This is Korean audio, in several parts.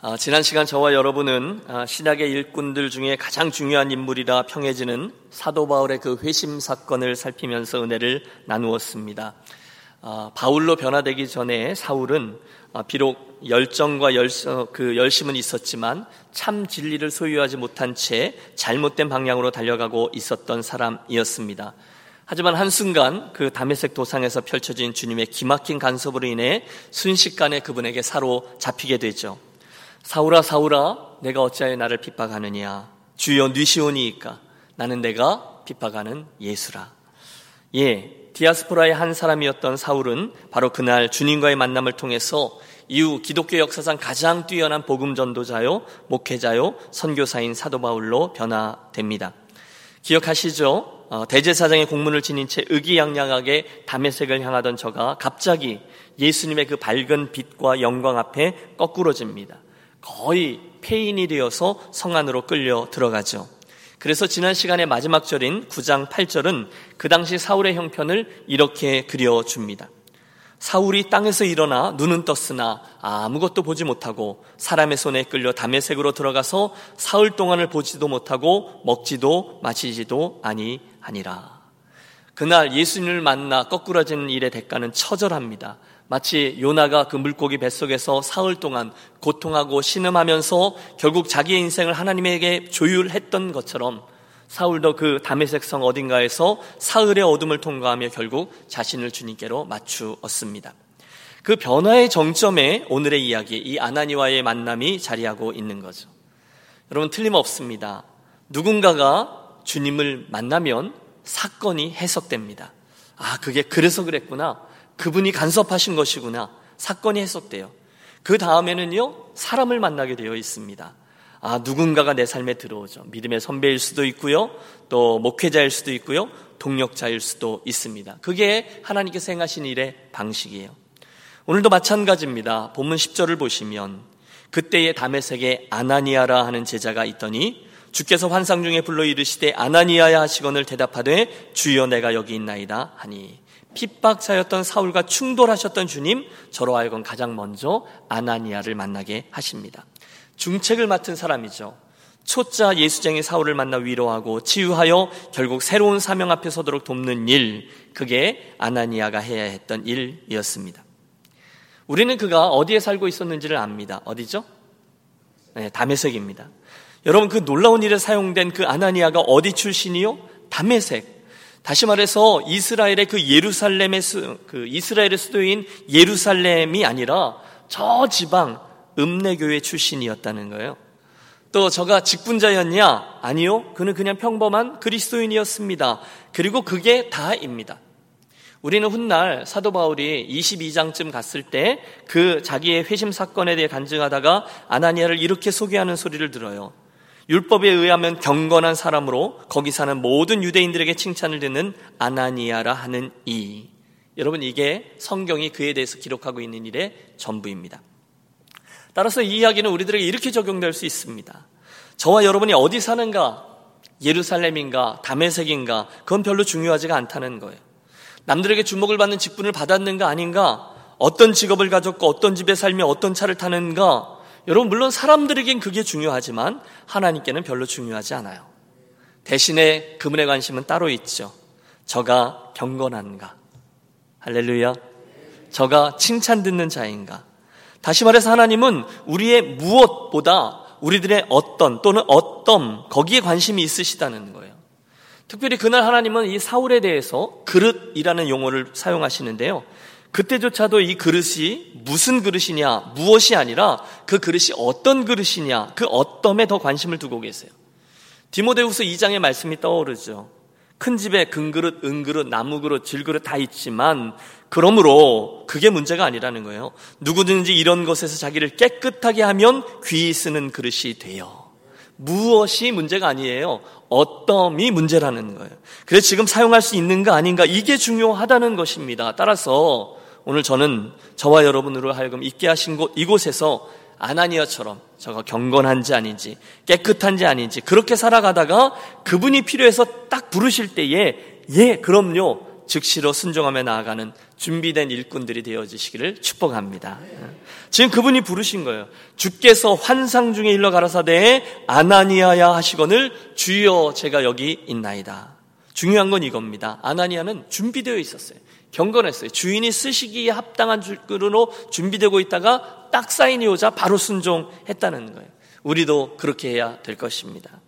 아, 지난 시간 저와 여러분은 아, 신약의 일꾼들 중에 가장 중요한 인물이라 평해지는 사도 바울의 그 회심 사건을 살피면서 은혜를 나누었습니다. 아, 바울로 변화되기 전에 사울은 아, 비록 열정과 열성, 그 열심은 있었지만 참 진리를 소유하지 못한 채 잘못된 방향으로 달려가고 있었던 사람이었습니다. 하지만 한순간 그 담에색 도상에서 펼쳐진 주님의 기막힌 간섭으로 인해 순식간에 그분에게 사로잡히게 되죠. 사울아 사울아 내가 어찌하여 나를 핍박하느냐 주여 뉘시오니이까 나는 내가 핍박하는 예수라 예 디아스포라의 한 사람이었던 사울은 바로 그날 주님과의 만남을 통해서 이후 기독교 역사상 가장 뛰어난 복음 전도자요 목회자요 선교사인 사도 바울로 변화됩니다 기억하시죠? 어, 대제사장의 공문을 지닌 채 의기양양하게 담에색을 향하던 저가 갑자기 예수님의 그 밝은 빛과 영광 앞에 거꾸러집니다. 거의 폐인이 되어서 성 안으로 끌려 들어가죠. 그래서 지난 시간의 마지막 절인 9장 8절은 그 당시 사울의 형편을 이렇게 그려줍니다. 사울이 땅에서 일어나 눈은 떴으나 아무것도 보지 못하고 사람의 손에 끌려 담의 색으로 들어가서 사흘 동안을 보지도 못하고 먹지도 마시지도 아니하니라. 그날 예수님을 만나 거꾸러진 일의 대가는 처절합니다. 마치 요나가 그 물고기 뱃속에서 사흘 동안 고통하고 신음하면서 결국 자기의 인생을 하나님에게 조율했던 것처럼 사울도 그 다메섹 성 어딘가에서 사흘의 어둠을 통과하며 결국 자신을 주님께로 맞추었습니다. 그 변화의 정점에 오늘의 이야기, 이 아나니와의 만남이 자리하고 있는 거죠. 여러분 틀림없습니다. 누군가가 주님을 만나면 사건이 해석됩니다. 아, 그게 그래서 그랬구나. 그분이 간섭하신 것이구나. 사건이 해석돼요. 그 다음에는요, 사람을 만나게 되어 있습니다. 아, 누군가가 내 삶에 들어오죠. 믿음의 선배일 수도 있고요. 또 목회자일 수도 있고요. 동력자일 수도 있습니다. 그게 하나님께서 행하신 일의 방식이에요. 오늘도 마찬가지입니다. 본문 10절을 보시면 그때의 담에색에 아나니아라 하는 제자가 있더니 주께서 환상 중에 불러 이르시되 아나니아야 하시거늘 대답하되 주여 내가 여기 있나이다 하니 핍박자였던 사울과 충돌하셨던 주님 저로 하여금 가장 먼저 아나니아를 만나게 하십니다. 중책을 맡은 사람이죠. 초자 예수쟁이 사울을 만나 위로하고 치유하여 결국 새로운 사명 앞에 서도록 돕는 일, 그게 아나니아가 해야 했던 일이었습니다. 우리는 그가 어디에 살고 있었는지를 압니다. 어디죠? 네, 담에색입니다. 여러분 그 놀라운 일에 사용된 그 아나니아가 어디 출신이요? 담에색. 다시 말해서 이스라엘의 그 예루살렘의 수, 그 이스라엘의 수도인 예루살렘이 아니라 저 지방 읍내교회 출신이었다는 거예요. 또 저가 직분자였냐? 아니요. 그는 그냥 평범한 그리스도인이었습니다. 그리고 그게 다입니다. 우리는 훗날 사도 바울이 22장쯤 갔을 때 그 자기의 회심 사건에 대해 간증하다가 아나니아를 이렇게 소개하는 소리를 들어요. 율법에 의하면 경건한 사람으로 거기 사는 모든 유대인들에게 칭찬을 듣는 아나니아라 하는 이. 여러분 이게 성경이 그에 대해서 기록하고 있는 일의 전부입니다. 따라서 이 이야기는 우리들에게 이렇게 적용될 수 있습니다. 저와 여러분이 어디 사는가, 예루살렘인가, 담에색인가, 그건 별로 중요하지가 않다는 거예요. 남들에게 주목을 받는 직분을 받았는가 아닌가, 어떤 직업을 가졌고 어떤 집에 살며 어떤 차를 타는가, 여러분, 물론 사람들에겐 그게 중요하지만 하나님께는 별로 중요하지 않아요. 대신에 그분의 관심은 따로 있죠. 저가 경건한가? 할렐루야. 저가 칭찬 듣는 자인가? 다시 말해서 하나님은 우리의 무엇보다 우리들의 어떤 또는 어떤 거기에 관심이 있으시다는 거예요. 특별히 그날 하나님은 이 사울에 대해서 그릇이라는 용어를 사용하시는데요. 그때조차도 이 그릇이 무슨 그릇이냐, 무엇이 아니라 그 그릇이 어떤 그릇이냐, 그 어떤에 더 관심을 두고 계세요. 디모데후서 2장의 말씀이 떠오르죠. 큰 집에 금그릇, 은그릇, 나무그릇, 질그릇 다 있지만 그러므로 그게 문제가 아니라는 거예요. 누구든지 이런 것에서 자기를 깨끗하게 하면 귀 쓰는 그릇이 돼요. 무엇이 문제가 아니에요. 어떤이 문제라는 거예요. 그래서 지금 사용할 수 있는가 아닌가 이게 중요하다는 것입니다. 따라서 오늘 저는 저와 여러분으로 하여금 있게 하신 곳 이곳에서 아나니아처럼 저가 경건한지 아닌지 깨끗한지 아닌지 그렇게 살아가다가 그분이 필요해서 딱 부르실 때에 예 그럼요 즉시로 순종하며 나아가는 준비된 일꾼들이 되어지시기를 축복합니다. 지금 그분이 부르신 거예요. 주께서 환상 중에 일러 가라사대 아나니아야 하시거늘 주여 제가 여기 있나이다. 중요한 건 이겁니다. 아나니아는 준비되어 있었어요. 경건했어요. 주인이 쓰시기에 합당한 줄으로 준비되고 있다가 딱 사인이 오자 바로 순종했다는 거예요. 우리도 그렇게 해야 될 것입니다.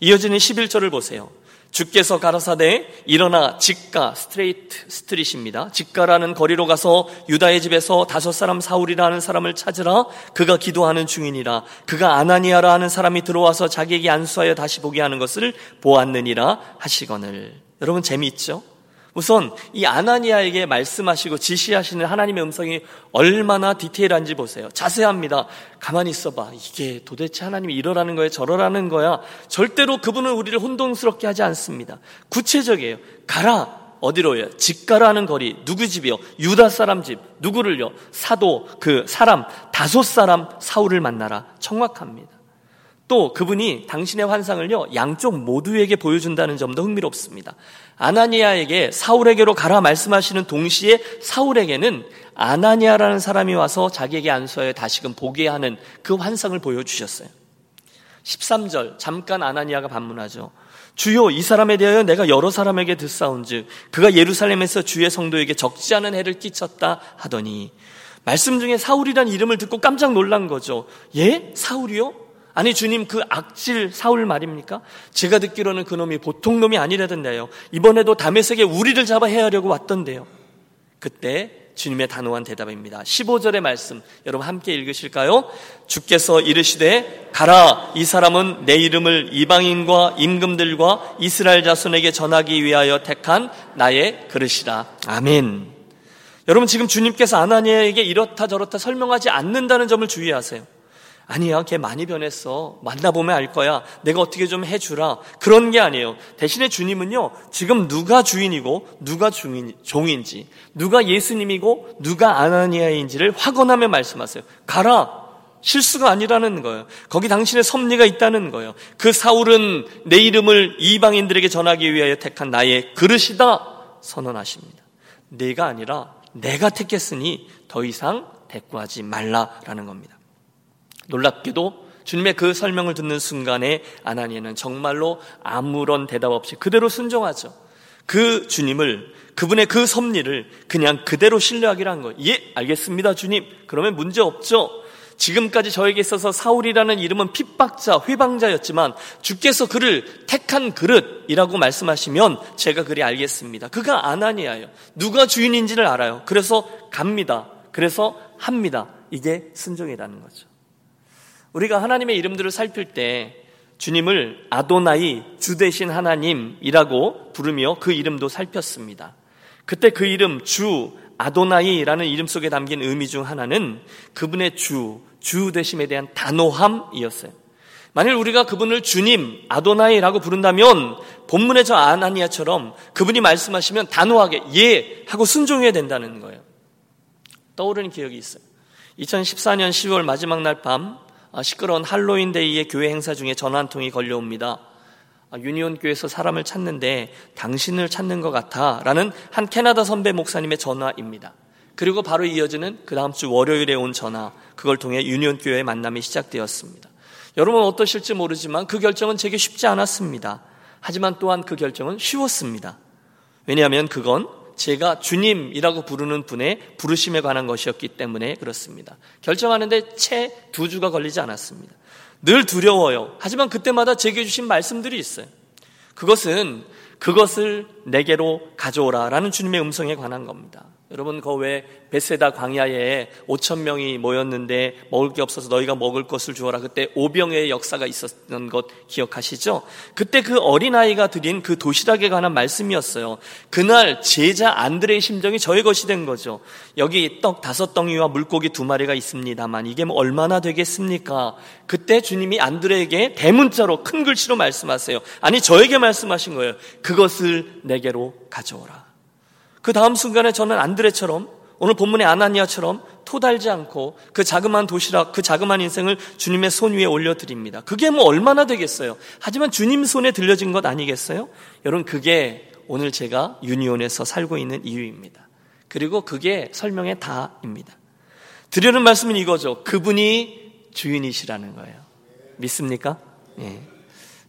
이어지는 11절을 보세요. 주께서 가라사대 일어나 직가 스트레이트 스트릿입니다. 직가라는 거리로 가서 유다의 집에서 다섯 사람 사울이라는 사람을 찾으라. 그가 기도하는 중이니라. 그가 아나니아라 하는 사람이 들어와서 자기에게 안수하여 다시 보게 하는 것을 보았느니라 하시거늘. 여러분 재미있죠? 우선 이 아나니아에게 말씀하시고 지시하시는 하나님의 음성이 얼마나 디테일한지 보세요. 자세합니다. 가만히 있어봐. 이게 도대체 하나님이 이러라는 거야, 저러라는 거야. 절대로 그분은 우리를 혼동스럽게 하지 않습니다. 구체적이에요. 가라. 어디로요? 집 가라는 거리. 누구 집이요? 유다 사람 집. 누구를요? 사도, 그 사람, 다섯 사람 사울을 만나라. 정확합니다. 또 그분이 당신의 환상을요, 양쪽 모두에게 보여준다는 점도 흥미롭습니다. 아나니아에게 사울에게로 가라 말씀하시는 동시에 사울에게는 아나니아라는 사람이 와서 자기에게 안수하여 다시금 보게 하는 그 환상을 보여주셨어요. 13절, 잠깐 아나니아가 반문하죠. 주요 이 사람에 대하여 내가 여러 사람에게 듣사온즉 그가 예루살렘에서 주의 성도에게 적지 않은 해를 끼쳤다 하더니 말씀 중에 사울이란 이름을 듣고 깜짝 놀란 거죠. 예? 사울이요? 아니 주님 그 악질 사울 말입니까? 제가 듣기로는 그놈이 보통 놈이 아니라던데요. 이번에도 담에색에 우리를 잡아 해하려고 왔던데요. 그때 주님의 단호한 대답입니다. 15절의 말씀 여러분 함께 읽으실까요? 주께서 이르시되 가라 이 사람은 내 이름을 이방인과 임금들과 이스라엘 자손에게 전하기 위하여 택한 나의 그릇이라. 아멘. 여러분 지금 주님께서 아나니아에게 이렇다 저렇다 설명하지 않는다는 점을 주의하세요. 아니야, 걔 많이 변했어. 만나보면 알 거야. 내가 어떻게 좀 해주라. 그런 게 아니에요. 대신에 주님은요, 지금 누가 주인이고, 누가 중인, 종인지, 누가 예수님이고, 누가 아나니아인지를 확언하며 말씀하세요. 가라. 실수가 아니라는 거예요. 거기 당신의 섭리가 있다는 거예요. 그 사울은 내 이름을 이방인들에게 전하기 위하여 택한 나의 그릇이다. 선언하십니다. 내가 아니라 내가 택했으니 더 이상 대꾸하지 말라라는 겁니다. 놀랍게도 주님의 그 설명을 듣는 순간에 아나니아는 정말로 아무런 대답 없이 그대로 순종하죠. 그 주님을 그분의 그 섭리를 그냥 그대로 신뢰하기로 한 거예요. 예, 알겠습니다, 주님. 그러면 문제 없죠. 지금까지 저에게 있어서 사울이라는 이름은 핍박자, 회방자였지만 주께서 그를 택한 그릇이라고 말씀하시면 제가 그리 알겠습니다. 그가 아나니아예요. 누가 주인인지를 알아요. 그래서 갑니다. 그래서 합니다. 이게 순종이라는 거죠. 우리가 하나님의 이름들을 살필 때 주님을 아도나이 주 대신 하나님이라고 부르며 그 이름도 살폈습니다. 그때 그 이름 주 아도나이라는 이름 속에 담긴 의미 중 하나는 그분의 주, 주 되심에 대한 단호함이었어요. 만일 우리가 그분을 주님, 아도나이라고 부른다면 본문의 저 아나니아처럼 그분이 말씀하시면 단호하게 예 하고 순종해야 된다는 거예요. 떠오르는 기억이 있어요. 2014년 12월 마지막 날밤 아, 시끄러운 할로윈 데이의 교회 행사 중에 전화 한 통이 걸려옵니다. 아, 유니온 교회에서 사람을 찾는데 당신을 찾는 것 같아 라는 한 캐나다 선배 목사님의 전화입니다. 그리고 바로 이어지는 그 다음 주 월요일에 온 전화, 그걸 통해 유니온 교회의 만남이 시작되었습니다. 여러분 어떠실지 모르지만 그 결정은 제게 쉽지 않았습니다. 하지만 또한 그 결정은 쉬웠습니다. 왜냐하면 그건 제가 주님이라고 부르는 분의 부르심에 관한 것이었기 때문에 그렇습니다. 결정하는데 채 두 주가 걸리지 않았습니다. 늘 두려워요. 하지만 그때마다 제게 주신 말씀들이 있어요. 그것은 그것을 내게로 가져오라 라는 주님의 음성에 관한 겁니다. 여러분 그외 베세다 광야에 5천 명이 모였는데 먹을 게 없어서 너희가 먹을 것을 주어라. 그때 오병의 역사가 있었던 것 기억하시죠? 그때 그 어린아이가 드린 그 도시락에 관한 말씀이었어요. 그날 제자 안드레의 심정이 저의 것이 된 거죠. 여기 떡 다섯 덩이와 물고기 두 마리가 있습니다만 이게 뭐 얼마나 되겠습니까? 그때 주님이 안드레에게 대문자로 큰 글씨로 말씀하세요. 아니 저에게 말씀하신 거예요. 그것을 내게로 가져오라. 그 다음 순간에 저는 안드레처럼 오늘 본문의 아나니아처럼 토달지 않고 그 자그마한 도시락, 그 자그마한 인생을 주님의 손 위에 올려드립니다. 그게 뭐 얼마나 되겠어요? 하지만 주님 손에 들려진 것 아니겠어요? 여러분, 그게 오늘 제가 유니온에서 살고 있는 이유입니다. 그리고 그게 설명의 다입니다. 드리는 말씀은 이거죠. 그분이 주인이시라는 거예요. 믿습니까? 예.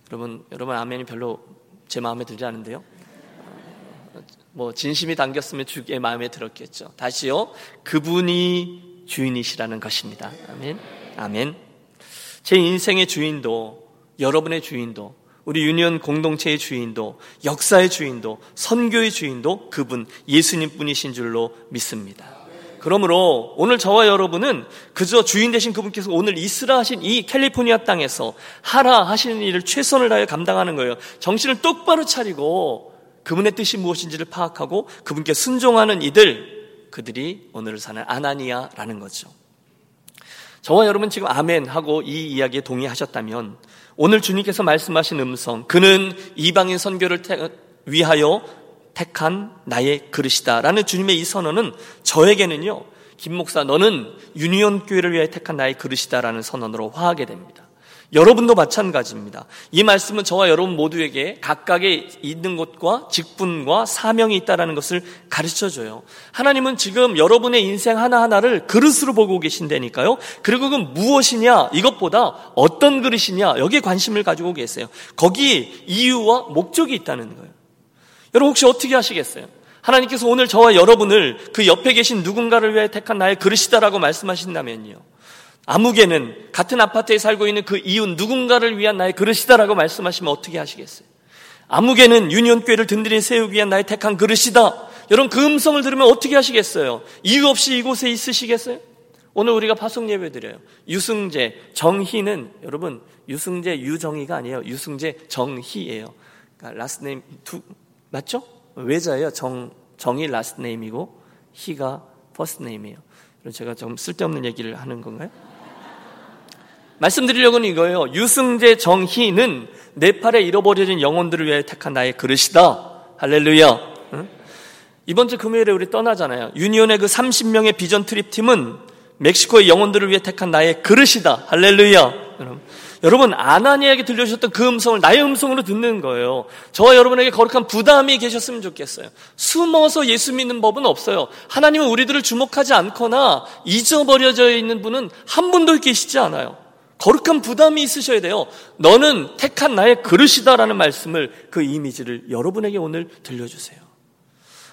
여러분, 여러분 아멘이 별로 제 마음에 들지 않은데요. 뭐 진심이 담겼으면 주의 마음에 들었겠죠. 다시요. 그분이 주인이시라는 것입니다. 아멘. 아멘. 제 인생의 주인도 여러분의 주인도 우리 유니온 공동체의 주인도 역사의 주인도 선교의 주인도 그분 예수님 뿐이신 줄로 믿습니다. 그러므로 오늘 저와 여러분은 그저 주인 되신 그분께서 오늘 이스라 하신 이 캘리포니아 땅에서 하라 하시는 일을 최선을 다해 감당하는 거예요. 정신을 똑바로 차리고 그분의 뜻이 무엇인지를 파악하고 그분께 순종하는 이들 그들이 오늘을 사는 아나니아라는 거죠. 저와 여러분 지금 아멘 하고 이 이야기에 동의하셨다면 오늘 주님께서 말씀하신 음성 그는 이방인 선교를 위하여 택한 나의 그릇이다라는 주님의 이 선언은 저에게는요 김 목사 너는 유니온 교회를 위해 택한 나의 그릇이다라는 선언으로 화하게 됩니다. 여러분도 마찬가지입니다. 이 말씀은 저와 여러분 모두에게 각각의 있는 곳과 직분과 사명이 있다는 것을 가르쳐 줘요. 하나님은 지금 여러분의 인생 하나하나를 그릇으로 보고 계신다니까요. 그리고 그 무엇이냐, 이것보다 어떤 그릇이냐, 여기에 관심을 가지고 계세요. 거기 이유와 목적이 있다는 거예요. 여러분 혹시 어떻게 하시겠어요? 하나님께서 오늘 저와 여러분을 그 옆에 계신 누군가를 위해 택한 나의 그릇이다라고 말씀하신다면요. 아무개는 같은 아파트에 살고 있는 그 이웃 누군가를 위한 나의 그릇이다라고 말씀하시면 어떻게 하시겠어요? 아무개는 유니온교회를 든든히 세우기 위한 나의 택한 그릇이다. 여러분 그 음성을 들으면 어떻게 하시겠어요? 이유 없이 이곳에 있으시겠어요? 오늘 우리가 파송 예배 드려요. 유승재, 정희는 여러분 유승재 유정희가 아니에요. 유승재 정희예요. 그러니까 last name 두 맞죠? 외자예요. 정 정희 last name이고 희가 first name이에요. 제가 좀 쓸데없는 얘기를 하는 건가요? 말씀드리려고는 이거예요. 유승재 정희는 네팔에 잃어버려진 영혼들을 위해 택한 나의 그릇이다. 할렐루야. 응? 이번 주 금요일에 우리 떠나잖아요. 유니온의 그 30명의 비전 트립 팀은 멕시코의 영혼들을 위해 택한 나의 그릇이다. 할렐루야. 여러분. 여러분 아나니에게 들려주셨던 그 음성을 나의 음성으로 듣는 거예요. 저와 여러분에게 거룩한 부담이 계셨으면 좋겠어요. 숨어서 예수 믿는 법은 없어요. 하나님은 우리들을 주목하지 않거나 잊어버려져 있는 분은 한 분도 계시지 않아요. 거룩한 부담이 있으셔야 돼요. 너는 택한 나의 그릇이다라는 말씀을 그 이미지를 여러분에게 오늘 들려주세요.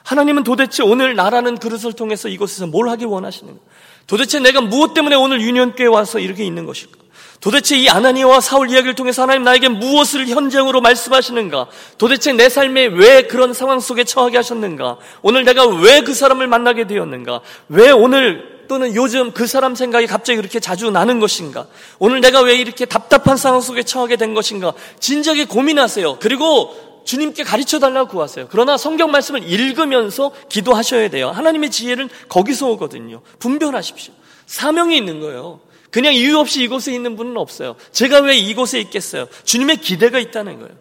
하나님은 도대체 오늘 나라는 그릇을 통해서 이곳에서 뭘 하기 원하시는가? 도대체 내가 무엇 때문에 오늘 유년교에 와서 이렇게 있는 것일까? 도대체 이 아나니와 사울 이야기를 통해서 하나님 나에게 무엇을 현장으로 말씀하시는가? 도대체 내 삶에 왜 그런 상황 속에 처하게 하셨는가? 오늘 내가 왜 그 사람을 만나게 되었는가? 왜 오늘 또는 요즘 그 사람 생각이 갑자기 그렇게 자주 나는 것인가? 오늘 내가 왜 이렇게 답답한 상황 속에 처하게 된 것인가? 진작에 고민하세요. 그리고 주님께 가르쳐 달라고 구하세요. 그러나 성경 말씀을 읽으면서 기도하셔야 돼요. 하나님의 지혜는 거기서 오거든요. 분별하십시오. 사명이 있는 거예요. 그냥 이유 없이 이곳에 있는 분은 없어요. 제가 왜 이곳에 있겠어요? 주님의 기대가 있다는 거예요.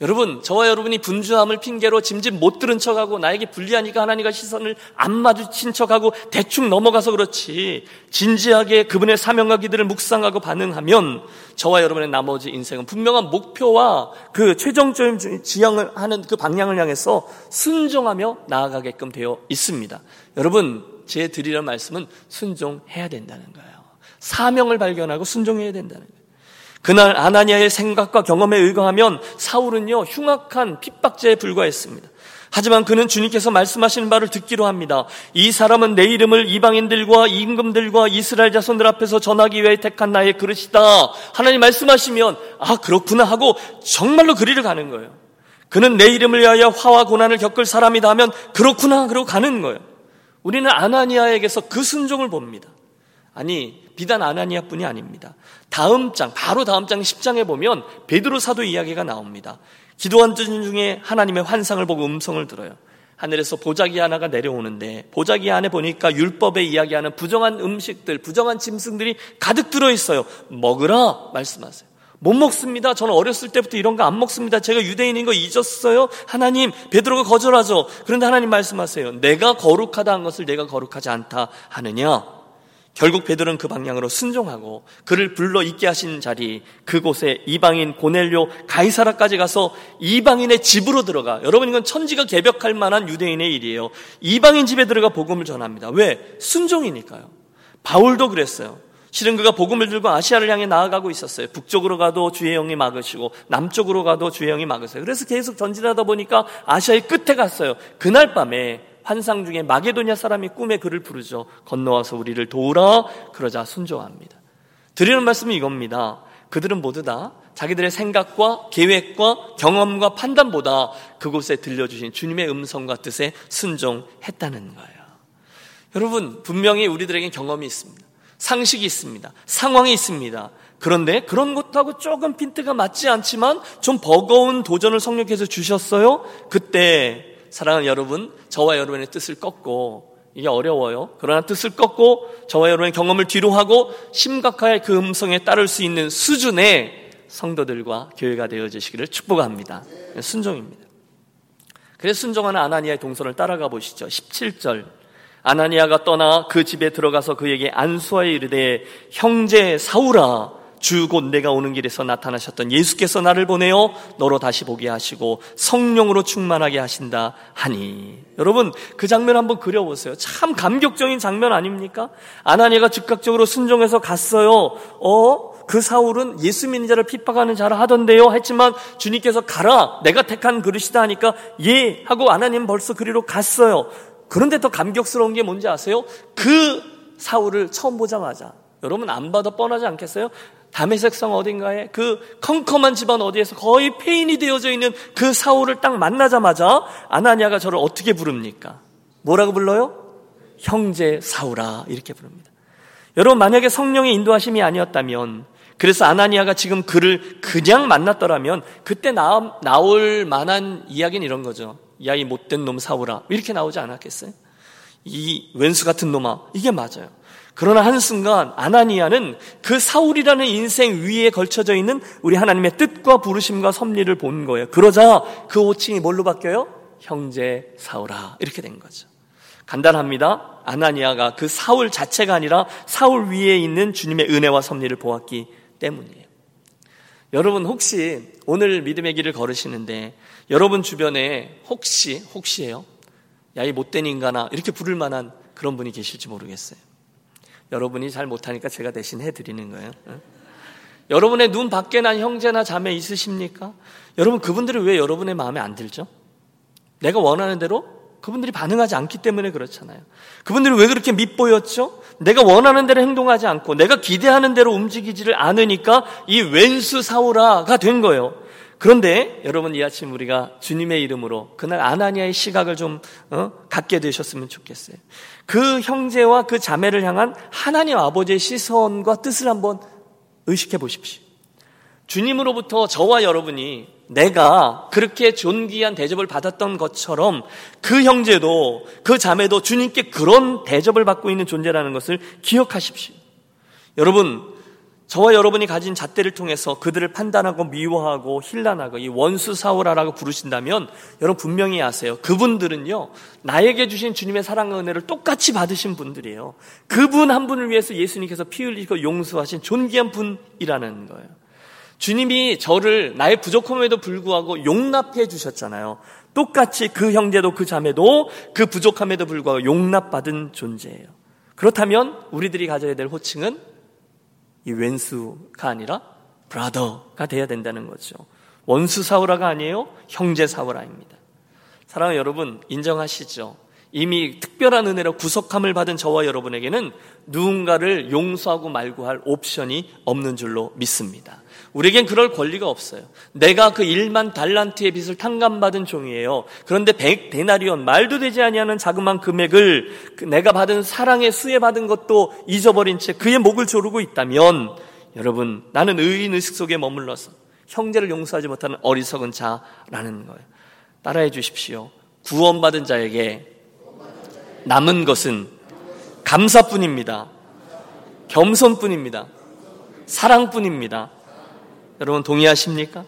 여러분, 저와 여러분이 분주함을 핑계로 짐짓 못 들은 척하고 나에게 불리하니까 하나님과 시선을 안 마주친 척하고 대충 넘어가서 그렇지 진지하게 그분의 사명과 기들을 묵상하고 반응하면 저와 여러분의 나머지 인생은 분명한 목표와 그 최종적인 지향을 하는 그 방향을 향해서 순종하며 나아가게끔 되어 있습니다. 여러분, 제 드리는 말씀은 순종해야 된다는 거예요. 사명을 발견하고 순종해야 된다는 거예요. 그날 아나니아의 생각과 경험에 의거하면 사울은요 흉악한 핍박죄에 불과했습니다. 하지만 그는 주님께서 말씀하시는 바를 듣기로 합니다. 이 사람은 내 이름을 이방인들과 임금들과 이스라엘 자손들 앞에서 전하기 위해 택한 나의 그릇이다. 하나님 말씀하시면 아 그렇구나 하고 정말로 그리를 가는 거예요. 그는 내 이름을 위하여 화와 고난을 겪을 사람이다 하면 그렇구나 그러고 가는 거예요. 우리는 아나니아에게서 그 순종을 봅니다. 아니 비단 아나니아뿐이 아닙니다. 다음 장 바로 다음 장 10장에 보면 베드로 사도 이야기가 나옵니다. 기도한 중에 하나님의 환상을 보고 음성을 들어요. 하늘에서 보자기 하나가 내려오는데 보자기 안에 보니까 율법에 이야기하는 부정한 음식들, 부정한 짐승들이 가득 들어 있어요. 먹으라 말씀하세요. 못 먹습니다. 저는 어렸을 때부터 이런 거 안 먹습니다. 제가 유대인인 거 잊었어요. 하나님, 베드로가 거절하죠. 그런데 하나님 말씀하세요. 내가 거룩하다 한 것을 내가 거룩하지 않다 하느냐? 결국 베드로는 그 방향으로 순종하고 그를 불러 있게 하신 자리 그곳에 이방인 고넬료 가이사라까지 가서 이방인의 집으로 들어가 여러분 이건 천지가 개벽할 만한 유대인의 일이에요. 이방인 집에 들어가 복음을 전합니다. 왜? 순종이니까요. 바울도 그랬어요. 실은 그가 복음을 들고 아시아를 향해 나아가고 있었어요. 북쪽으로 가도 주의 영이 막으시고 남쪽으로 가도 주의 영이 막으세요. 그래서 계속 전진하다 보니까 아시아의 끝에 갔어요. 그날 밤에 환상 중에 마게도냐 사람이 꿈에 그를 부르죠. 건너와서 우리를 도우라. 그러자 순종합니다. 드리는 말씀이 이겁니다. 그들은 모두 다 자기들의 생각과 계획과 경험과 판단보다 그곳에 들려주신 주님의 음성과 뜻에 순종했다는 거예요. 여러분, 분명히 우리들에겐 경험이 있습니다. 상식이 있습니다. 상황이 있습니다. 그런데 그런 것하고 조금 핀트가 맞지 않지만 좀 버거운 도전을 성령께서 주셨어요. 그때 사랑하는 여러분, 저와 여러분의 뜻을 꺾고 이게 어려워요. 그러나 뜻을 꺾고 저와 여러분의 경험을 뒤로 하고 심각하게 그 음성에 따를 수 있는 수준의 성도들과 교회가 되어지시기를 축복합니다. 순종입니다. 그래서 순종하는 아나니아의 동선을 따라가 보시죠. 17절. 아나니아가 떠나 그 집에 들어가서 그에게 안수하여 이르되 형제 사울아 주 곧 내가 오는 길에서 나타나셨던 예수께서 나를 보내어 너로 다시 보게 하시고 성령으로 충만하게 하신다 하니 여러분 그 장면 한번 그려보세요. 참 감격적인 장면 아닙니까? 아나니아가 즉각적으로 순종해서 갔어요. 어? 그 사울은 예수 믿는 자를 핍박하는 자라 하던데요. 했지만 주님께서 가라. 내가 택한 그릇이다 하니까 예 하고 아나님 벌써 그리로 갔어요. 그런데 더 감격스러운 게 뭔지 아세요? 그 사울을 처음 보자마자 여러분 안 봐도 뻔하지 않겠어요? 다메섹성 어딘가에 그 컴컴한 집안 어디에서 거의 폐인이 되어져 있는 그 사울을 딱 만나자마자 아나니아가 저를 어떻게 부릅니까? 뭐라고 불러요? 형제 사울아 이렇게 부릅니다. 여러분 만약에 성령의 인도하심이 아니었다면 그래서 아나니아가 지금 그를 그냥 만났더라면 그때 나, 나올 만한 이야기는 이런 거죠. 야 이 못된 놈 사울아 이렇게 나오지 않았겠어요? 이 왼수 같은 놈아 이게 맞아요. 그러나 한순간 아나니아는 그 사울이라는 인생 위에 걸쳐져 있는 우리 하나님의 뜻과 부르심과 섭리를 본 거예요. 그러자 그 호칭이 뭘로 바뀌어요? 형제 사울아. 이렇게 된 거죠. 간단합니다. 아나니아가 그 사울 자체가 아니라 사울 위에 있는 주님의 은혜와 섭리를 보았기 때문이에요. 여러분 혹시 오늘 믿음의 길을 걸으시는데 여러분 주변에 혹시 혹시예요? 야 이 못된 인간아 이렇게 부를 만한 그런 분이 계실지 모르겠어요. 여러분이 잘 못하니까 제가 대신 해드리는 거예요. 여러분의 눈 밖에 난 형제나 자매 있으십니까? 여러분 그분들이 왜 여러분의 마음에 안 들죠? 내가 원하는 대로 그분들이 반응하지 않기 때문에 그렇잖아요. 그분들이 왜 그렇게 밉보였죠? 내가 원하는 대로 행동하지 않고 내가 기대하는 대로 움직이지를 않으니까 이 왼수 사오라가 된 거예요. 그런데 여러분 이 아침 우리가 주님의 이름으로 그날 아나니아의 시각을 좀 어? 갖게 되셨으면 좋겠어요. 그 형제와 그 자매를 향한 하나님 아버지의 시선과 뜻을 한번 의식해 보십시오. 주님으로부터 저와 여러분이 내가 그렇게 존귀한 대접을 받았던 것처럼 그 형제도 그 자매도 주님께 그런 대접을 받고 있는 존재라는 것을 기억하십시오. 여러분, 저와 여러분이 가진 잣대를 통해서 그들을 판단하고 미워하고 힐난하고 이 원수 사오라라고 부르신다면 여러분 분명히 아세요. 그분들은요 나에게 주신 주님의 사랑과 은혜를 똑같이 받으신 분들이에요. 그분 한 분을 위해서 예수님께서 피 흘리고 용서하신 존귀한 분이라는 거예요. 주님이 저를 나의 부족함에도 불구하고 용납해 주셨잖아요. 똑같이 그 형제도 그 자매도 그 부족함에도 불구하고 용납받은 존재예요. 그렇다면 우리들이 가져야 될 호칭은 이 왼수가 아니라 브라더가 돼야 된다는 거죠. 원수 사우라가 아니에요. 형제 사우라입니다. 사랑하는 여러분 인정하시죠? 이미 특별한 은혜로 구속함을 받은 저와 여러분에게는 누군가를 용서하고 말고 할 옵션이 없는 줄로 믿습니다. 우리에겐 그럴 권리가 없어요. 내가 그 1만 달란트의 빚을 탕감받은 종이에요. 그런데 100 데나리온 말도 되지 아니하는 자그마한 금액을 그 내가 받은 사랑에 수혜 받은 것도 잊어버린 채 그의 목을 조르고 있다면 여러분 나는 의인 의식 속에 머물러서 형제를 용서하지 못하는 어리석은 자라는 거예요. 따라해 주십시오. 구원받은 자에게 남은 것은 감사뿐입니다. 겸손뿐입니다. 사랑뿐입니다. 여러분 동의하십니까?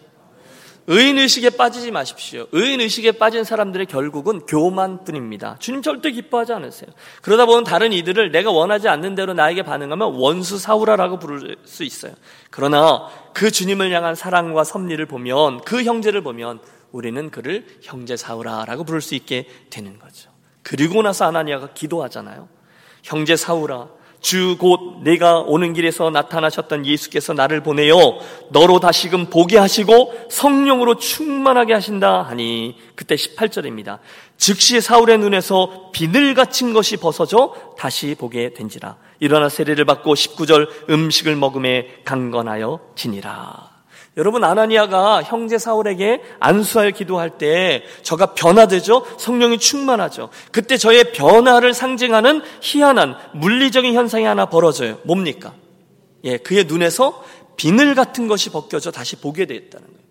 의인의식에 빠지지 마십시오. 의인의식에 빠진 사람들의 결국은 교만뿐입니다. 주님 절대 기뻐하지 않으세요. 그러다 보면 다른 이들을 내가 원하지 않는 대로 나에게 반응하면 원수 사우라라고 부를 수 있어요. 그러나 그 주님을 향한 사랑과 섭리를 보면 그 형제를 보면 우리는 그를 형제 사우라라고 부를 수 있게 되는 거죠. 그리고 나서 아나니아가 기도하잖아요. 형제 사우라 주 곧 내가 오는 길에서 나타나셨던 예수께서 나를 보내요 너로 다시금 보게 하시고 성령으로 충만하게 하신다 하니 그때 18절입니다. 즉시 사울의 눈에서 비늘 갇힌 것이 벗어져 다시 보게 된지라. 일어나 세례를 받고 19절 음식을 먹음에 강건하여 지니라. 여러분 아나니아가 형제 사울에게 안수하여 기도할 때 저가 변화되죠. 성령이 충만하죠. 그때 저의 변화를 상징하는 희한한 물리적인 현상이 하나 벌어져요. 뭡니까? 예, 그의 눈에서 비늘 같은 것이 벗겨져 다시 보게 되었다는 거예요.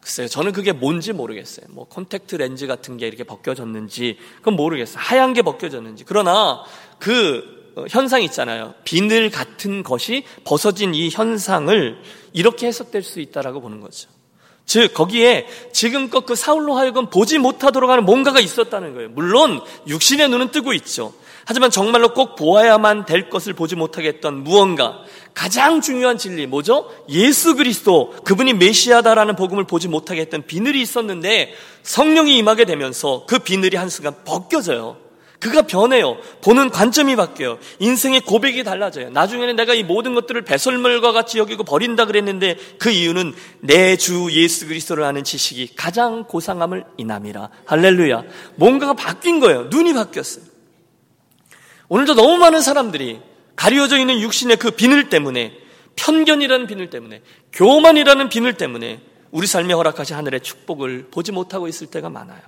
글쎄요, 저는 그게 뭔지 모르겠어요. 뭐 콘택트 렌즈 같은 게 이렇게 벗겨졌는지 그건 모르겠어요. 하얀 게 벗겨졌는지. 그러나 그 어, 현상 있잖아요. 비늘 같은 것이 벗어진 이 현상을 이렇게 해석될 수 있다라고 보는 거죠. 즉 거기에 지금껏 그 사울로 하여금 보지 못하도록 하는 뭔가가 있었다는 거예요. 물론 육신의 눈은 뜨고 있죠. 하지만 정말로 꼭 보아야만 될 것을 보지 못하게 했던 무언가 가장 중요한 진리 뭐죠? 예수 그리스도 그분이 메시아다라는 복음을 보지 못하게 했던 비늘이 있었는데 성령이 임하게 되면서 그 비늘이 한순간 벗겨져요. 그가 변해요. 보는 관점이 바뀌어요. 인생의 고백이 달라져요. 나중에는 내가 이 모든 것들을 배설물과 같이 여기고 버린다 그랬는데 그 이유는 내 주 예수 그리스도를 아는 지식이 가장 고상함을 인함이라. 할렐루야. 뭔가가 바뀐 거예요. 눈이 바뀌었어요. 오늘도 너무 많은 사람들이 가려져 있는 육신의 그 비늘 때문에 편견이라는 비늘 때문에 교만이라는 비늘 때문에 우리 삶에 허락하신 하늘의 축복을 보지 못하고 있을 때가 많아요.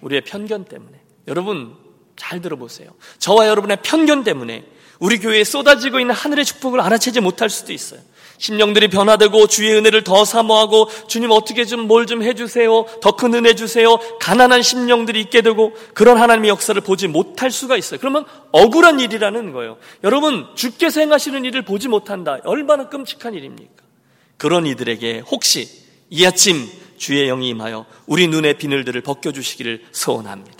우리의 편견 때문에. 여러분, 잘 들어보세요. 저와 여러분의 편견 때문에 우리 교회에 쏟아지고 있는 하늘의 축복을 알아채지 못할 수도 있어요. 심령들이 변화되고 주의 은혜를 더 사모하고 주님 어떻게 좀 뭘 좀 해주세요. 더 큰 은혜 주세요. 가난한 심령들이 있게 되고 그런 하나님의 역사를 보지 못할 수가 있어요. 그러면 억울한 일이라는 거예요. 여러분 주께서 행하시는 일을 보지 못한다. 얼마나 끔찍한 일입니까? 그런 이들에게 혹시 이 아침 주의 영이 임하여 우리 눈의 비늘들을 벗겨주시기를 소원합니다.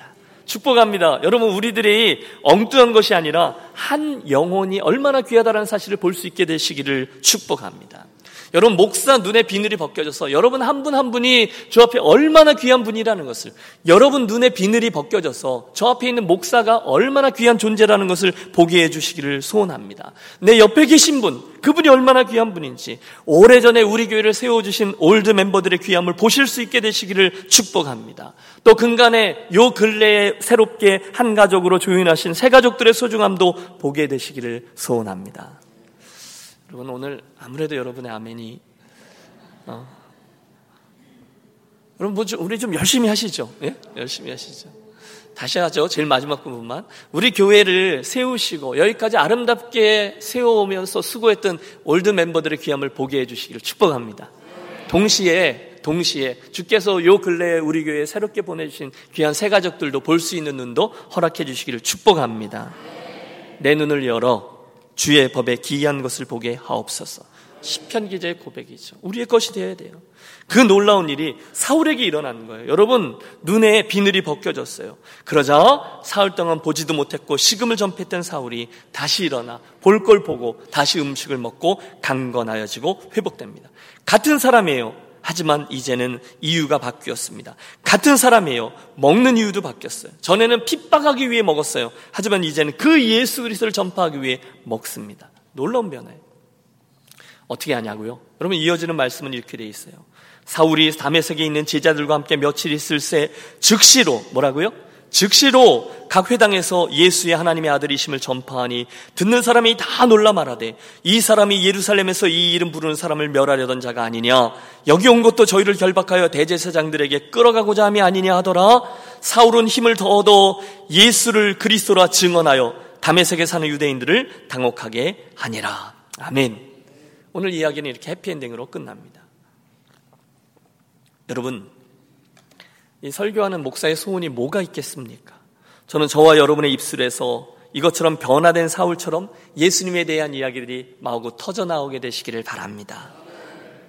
축복합니다. 여러분, 우리들이 엉뚱한 것이 아니라 한 영혼이 얼마나 귀하다는 사실을 볼 수 있게 되시기를 축복합니다. 여러분 목사 눈에 비늘이 벗겨져서 여러분 한 분한 한 분이 저 앞에 얼마나 귀한 분이라는 것을 여러분 눈에 비늘이 벗겨져서 저 앞에 있는 목사가 얼마나 귀한 존재라는 것을 보게 해주시기를 소원합니다. 내 옆에 계신 분 그분이 얼마나 귀한 분인지 오래전에 우리 교회를 세워주신 old 멤버들의 귀함을 보실 수 있게 되시기를 축복합니다. 또 근간에 요 근래에 새롭게 한 가족으로 join하신 새 가족들의 소중함도 보게 되시기를 소원합니다. 여러분 오늘 아무래도 여러분의 아멘이 어. 여러분 뭐 좀, 우리 좀 열심히 하시죠. 예? 열심히 하시죠. 다시 하죠. 제일 마지막 부분만. 우리 교회를 세우시고 여기까지 아름답게 세워오면서 수고했던 old 멤버들의 귀함을 보게 해주시기를 축복합니다. 동시에 동시에 주께서 요 근래에 우리 교회에 새롭게 보내주신 귀한 새 가족들도 볼 수 있는 눈도 허락해 주시기를 축복합니다. 내 눈을 열어 주의 법에 기이한 것을 보게 하옵소서. 시편 기자의 고백이죠. 우리의 것이 되어야 돼요. 그 놀라운 일이 사울에게 일어난 거예요. 여러분 눈에 비늘이 벗겨졌어요. 그러자 사흘 동안 보지도 못했고 식음을 전폐했던 사울이 다시 일어나 볼 걸 보고 다시 음식을 먹고 강건하여지고 회복됩니다. 같은 사람이에요. 하지만 이제는 이유가 바뀌었습니다. 같은 사람이에요. 먹는 이유도 바뀌었어요. 전에는 핍박하기 위해 먹었어요. 하지만 이제는 그 예수 그리스도를 전파하기 위해 먹습니다. 놀라운 변화예요. 어떻게 하냐고요? 여러분 이어지는 말씀은 이렇게 돼 있어요. 사울이 담에색에 있는 제자들과 함께 며칠 있을 새 즉시로 뭐라고요? 즉시로 각 회당에서 예수의 하나님의 아들이심을 전파하니 듣는 사람이 다 놀라 말하되 이 사람이 예루살렘에서 이 이름 부르는 사람을 멸하려던 자가 아니냐? 여기 온 것도 저희를 결박하여 대제사장들에게 끌어가고자 함이 아니냐 하더라? 사울은 힘을 더 얻어 예수를 그리스도라 증언하여 담에색에 사는 유대인들을 당혹하게 하니라. 아멘. 오늘 이야기는 이렇게 해피엔딩으로 끝납니다. 여러분 이 설교하는 목사의 소원이 뭐가 있겠습니까? 저는 저와 여러분의 입술에서 이것처럼 변화된 사울처럼 예수님에 대한 이야기들이 마구 터져 나오게 되시기를 바랍니다.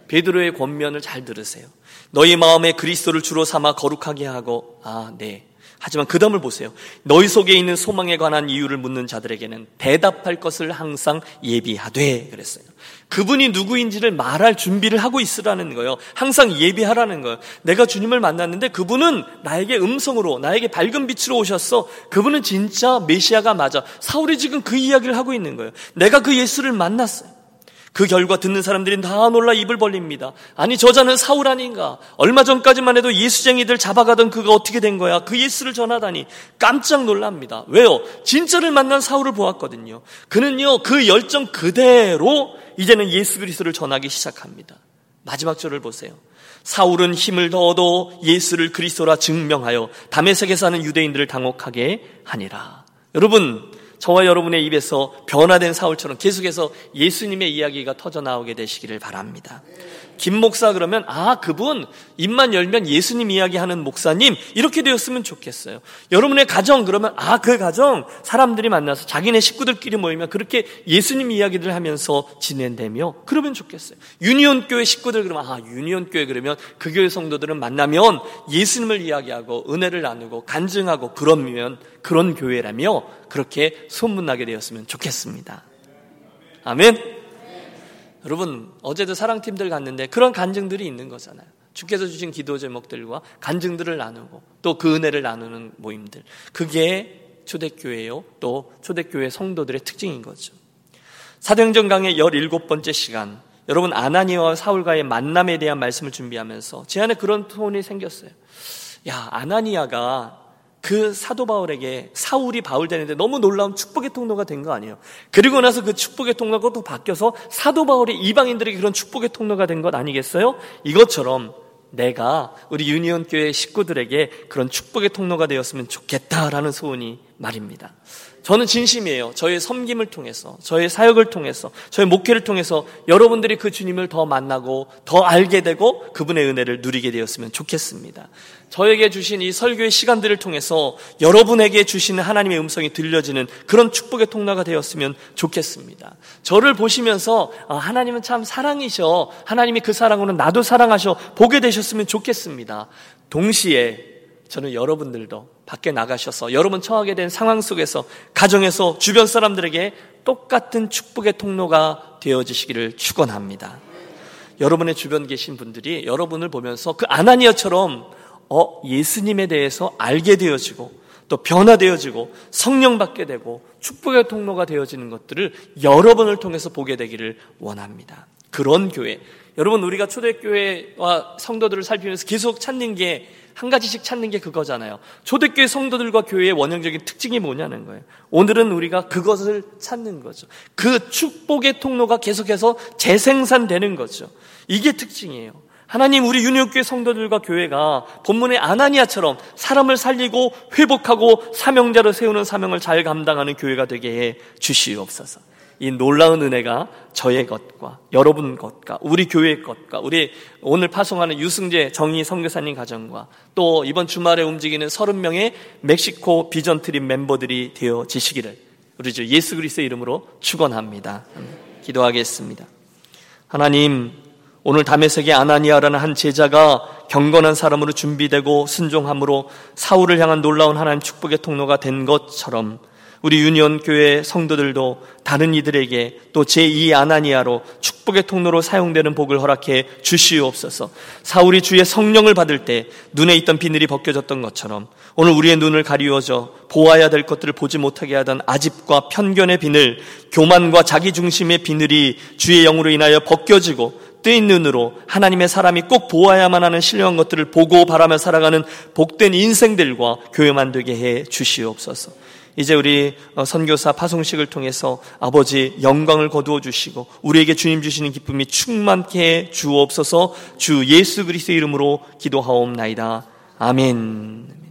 베드로의 권면을 잘 들으세요. 너희 마음에 그리스도를 주로 삼아 거룩하게 하고 아, 네. 하지만 그 다음을 보세요. 너희 속에 있는 소망에 관한 이유를 묻는 자들에게는 대답할 것을 항상 예비하되 그랬어요. 그분이 누구인지를 말할 준비를 하고 있으라는 거예요. 항상 예비하라는 거예요. 내가 주님을 만났는데 그분은 나에게 음성으로, 나에게 밝은 빛으로 오셨어. 그분은 진짜 메시아가 맞아. 사울이 지금 그 이야기를 하고 있는 거예요. 내가 그 예수를 만났어요. 그 결과 듣는 사람들이 다 놀라 입을 벌립니다. 아니 저자는 사울 아닌가? 얼마 전까지만 해도 예수쟁이들 잡아가던 그가 어떻게 된 거야? 그 예수를 전하다니 깜짝 놀랍니다. 왜요? 진짜를 만난 사울을 보았거든요. 그는요 그 열정 그대로 이제는 예수 그리스도를 전하기 시작합니다. 마지막 절을 보세요. 사울은 힘을 더 얻어 예수를 그리스도라 증명하여 담에색에 사는 유대인들을 당혹하게 하니라. 여러분 저와 여러분의 입에서 변화된 사울처럼 계속해서 예수님의 이야기가 터져 나오게 되시기를 바랍니다. 김 목사 그러면 아 그분 입만 열면 예수님 이야기하는 목사님 이렇게 되었으면 좋겠어요. 여러분의 가정 그러면 아 그 가정 사람들이 만나서 자기네 식구들끼리 모이면 그렇게 예수님 이야기를 하면서 지낸다며 그러면 좋겠어요. 유니온 교회 식구들 그러면 아 유니온 교회 그러면 그 교회 성도들은 만나면 예수님을 이야기하고 은혜를 나누고 간증하고 그러면 그런 교회라며 그렇게 소문나게 되었으면 좋겠습니다. 아멘. 여러분 어제도 사랑팀들 갔는데 그런 간증들이 있는 거잖아요. 주께서 주신 기도 제목들과 간증들을 나누고 또 그 은혜를 나누는 모임들. 그게 초대교회요. 또 초대교회 성도들의 특징인 거죠. 사도행전 강의 17번째 시간. 여러분 아나니와 사울과의 만남에 대한 말씀을 준비하면서 제 안에 그런 톤이 생겼어요. 야, 아나니아가 그 사도 바울에게 사울이 바울 되는데 너무 놀라운 축복의 통로가 된 거 아니에요. 그리고 나서 그 축복의 통로가 또 바뀌어서 사도 바울이 이방인들에게 그런 축복의 통로가 된 것 아니겠어요? 이것처럼 내가 우리 유니온 교회 식구들에게 그런 축복의 통로가 되었으면 좋겠다라는 소원이 말입니다. 저는 진심이에요. 저의 섬김을 통해서, 저의 사역을 통해서, 저의 목회를 통해서 여러분들이 그 주님을 더 만나고 더 알게 되고 그분의 은혜를 누리게 되었으면 좋겠습니다. 저에게 주신 이 설교의 시간들을 통해서 여러분에게 주시는 하나님의 음성이 들려지는 그런 축복의 통로가 되었으면 좋겠습니다. 저를 보시면서 아, 하나님은 참 사랑이셔. 하나님이 그 사랑으로 나도 사랑하셔. 보게 되셨으면 좋겠습니다. 동시에 저는 여러분들도 밖에 나가셔서 여러분 처하게 된 상황 속에서 가정에서 주변 사람들에게 똑같은 축복의 통로가 되어지시기를 축원합니다. 여러분의 주변 계신 분들이 여러분을 보면서 그 아나니아처럼 어 예수님에 대해서 알게 되어지고 또 변화되어지고 성령 받게 되고 축복의 통로가 되어지는 것들을 여러분을 통해서 보게 되기를 원합니다. 그런 교회. 여러분 우리가 초대교회와 성도들을 살피면서 계속 찾는 게 한 가지씩 찾는 게 그거잖아요. 초대교회 성도들과 교회의 원형적인 특징이 뭐냐는 거예요. 오늘은 우리가 그것을 찾는 거죠. 그 축복의 통로가 계속해서 재생산되는 거죠. 이게 특징이에요. 하나님 우리 유니온교회 성도들과 교회가 본문의 아나니아처럼 사람을 살리고 회복하고 사명자로 세우는 사명을 잘 감당하는 교회가 되게 해 주시옵소서. 이 놀라운 은혜가 저의 것과 여러분 것과 우리 교회의 것과 우리 오늘 파송하는 유승재 정희 선교사님 가정과 또 이번 주말에 움직이는 30명의 멕시코 비전 트립 멤버들이 되어지시기를 우리 주 예수 그리스도의 이름으로 축원합니다. 기도하겠습니다. 하나님 오늘 담에색의 아나니아라는 한 제자가 경건한 사람으로 준비되고 순종함으로 사울을 향한 놀라운 하나님 축복의 통로가 된 것처럼 우리 유니온 교회 성도들도 다른 이들에게 또 제2 아나니아로 축복의 통로로 사용되는 복을 허락해 주시옵소서. 사울이 주의 성령을 받을 때 눈에 있던 비늘이 벗겨졌던 것처럼 오늘 우리의 눈을 가리워져 보아야 될 것들을 보지 못하게 하던 아집과 편견의 비늘, 교만과 자기 중심의 비늘이 주의 영으로 인하여 벗겨지고 뜨인 눈으로 하나님의 사람이 꼭 보아야만 하는 신령한 것들을 보고 바라며 살아가는 복된 인생들과 교회만 되게 해 주시옵소서. 이제 우리 어, 선교사 파송식을 통해서 아버지 영광을 거두어 주시고 우리에게 주님 주시는 기쁨이 충만케 해 주옵소서 주 예수 그리스도의 이름으로 기도하옵나이다. 아멘.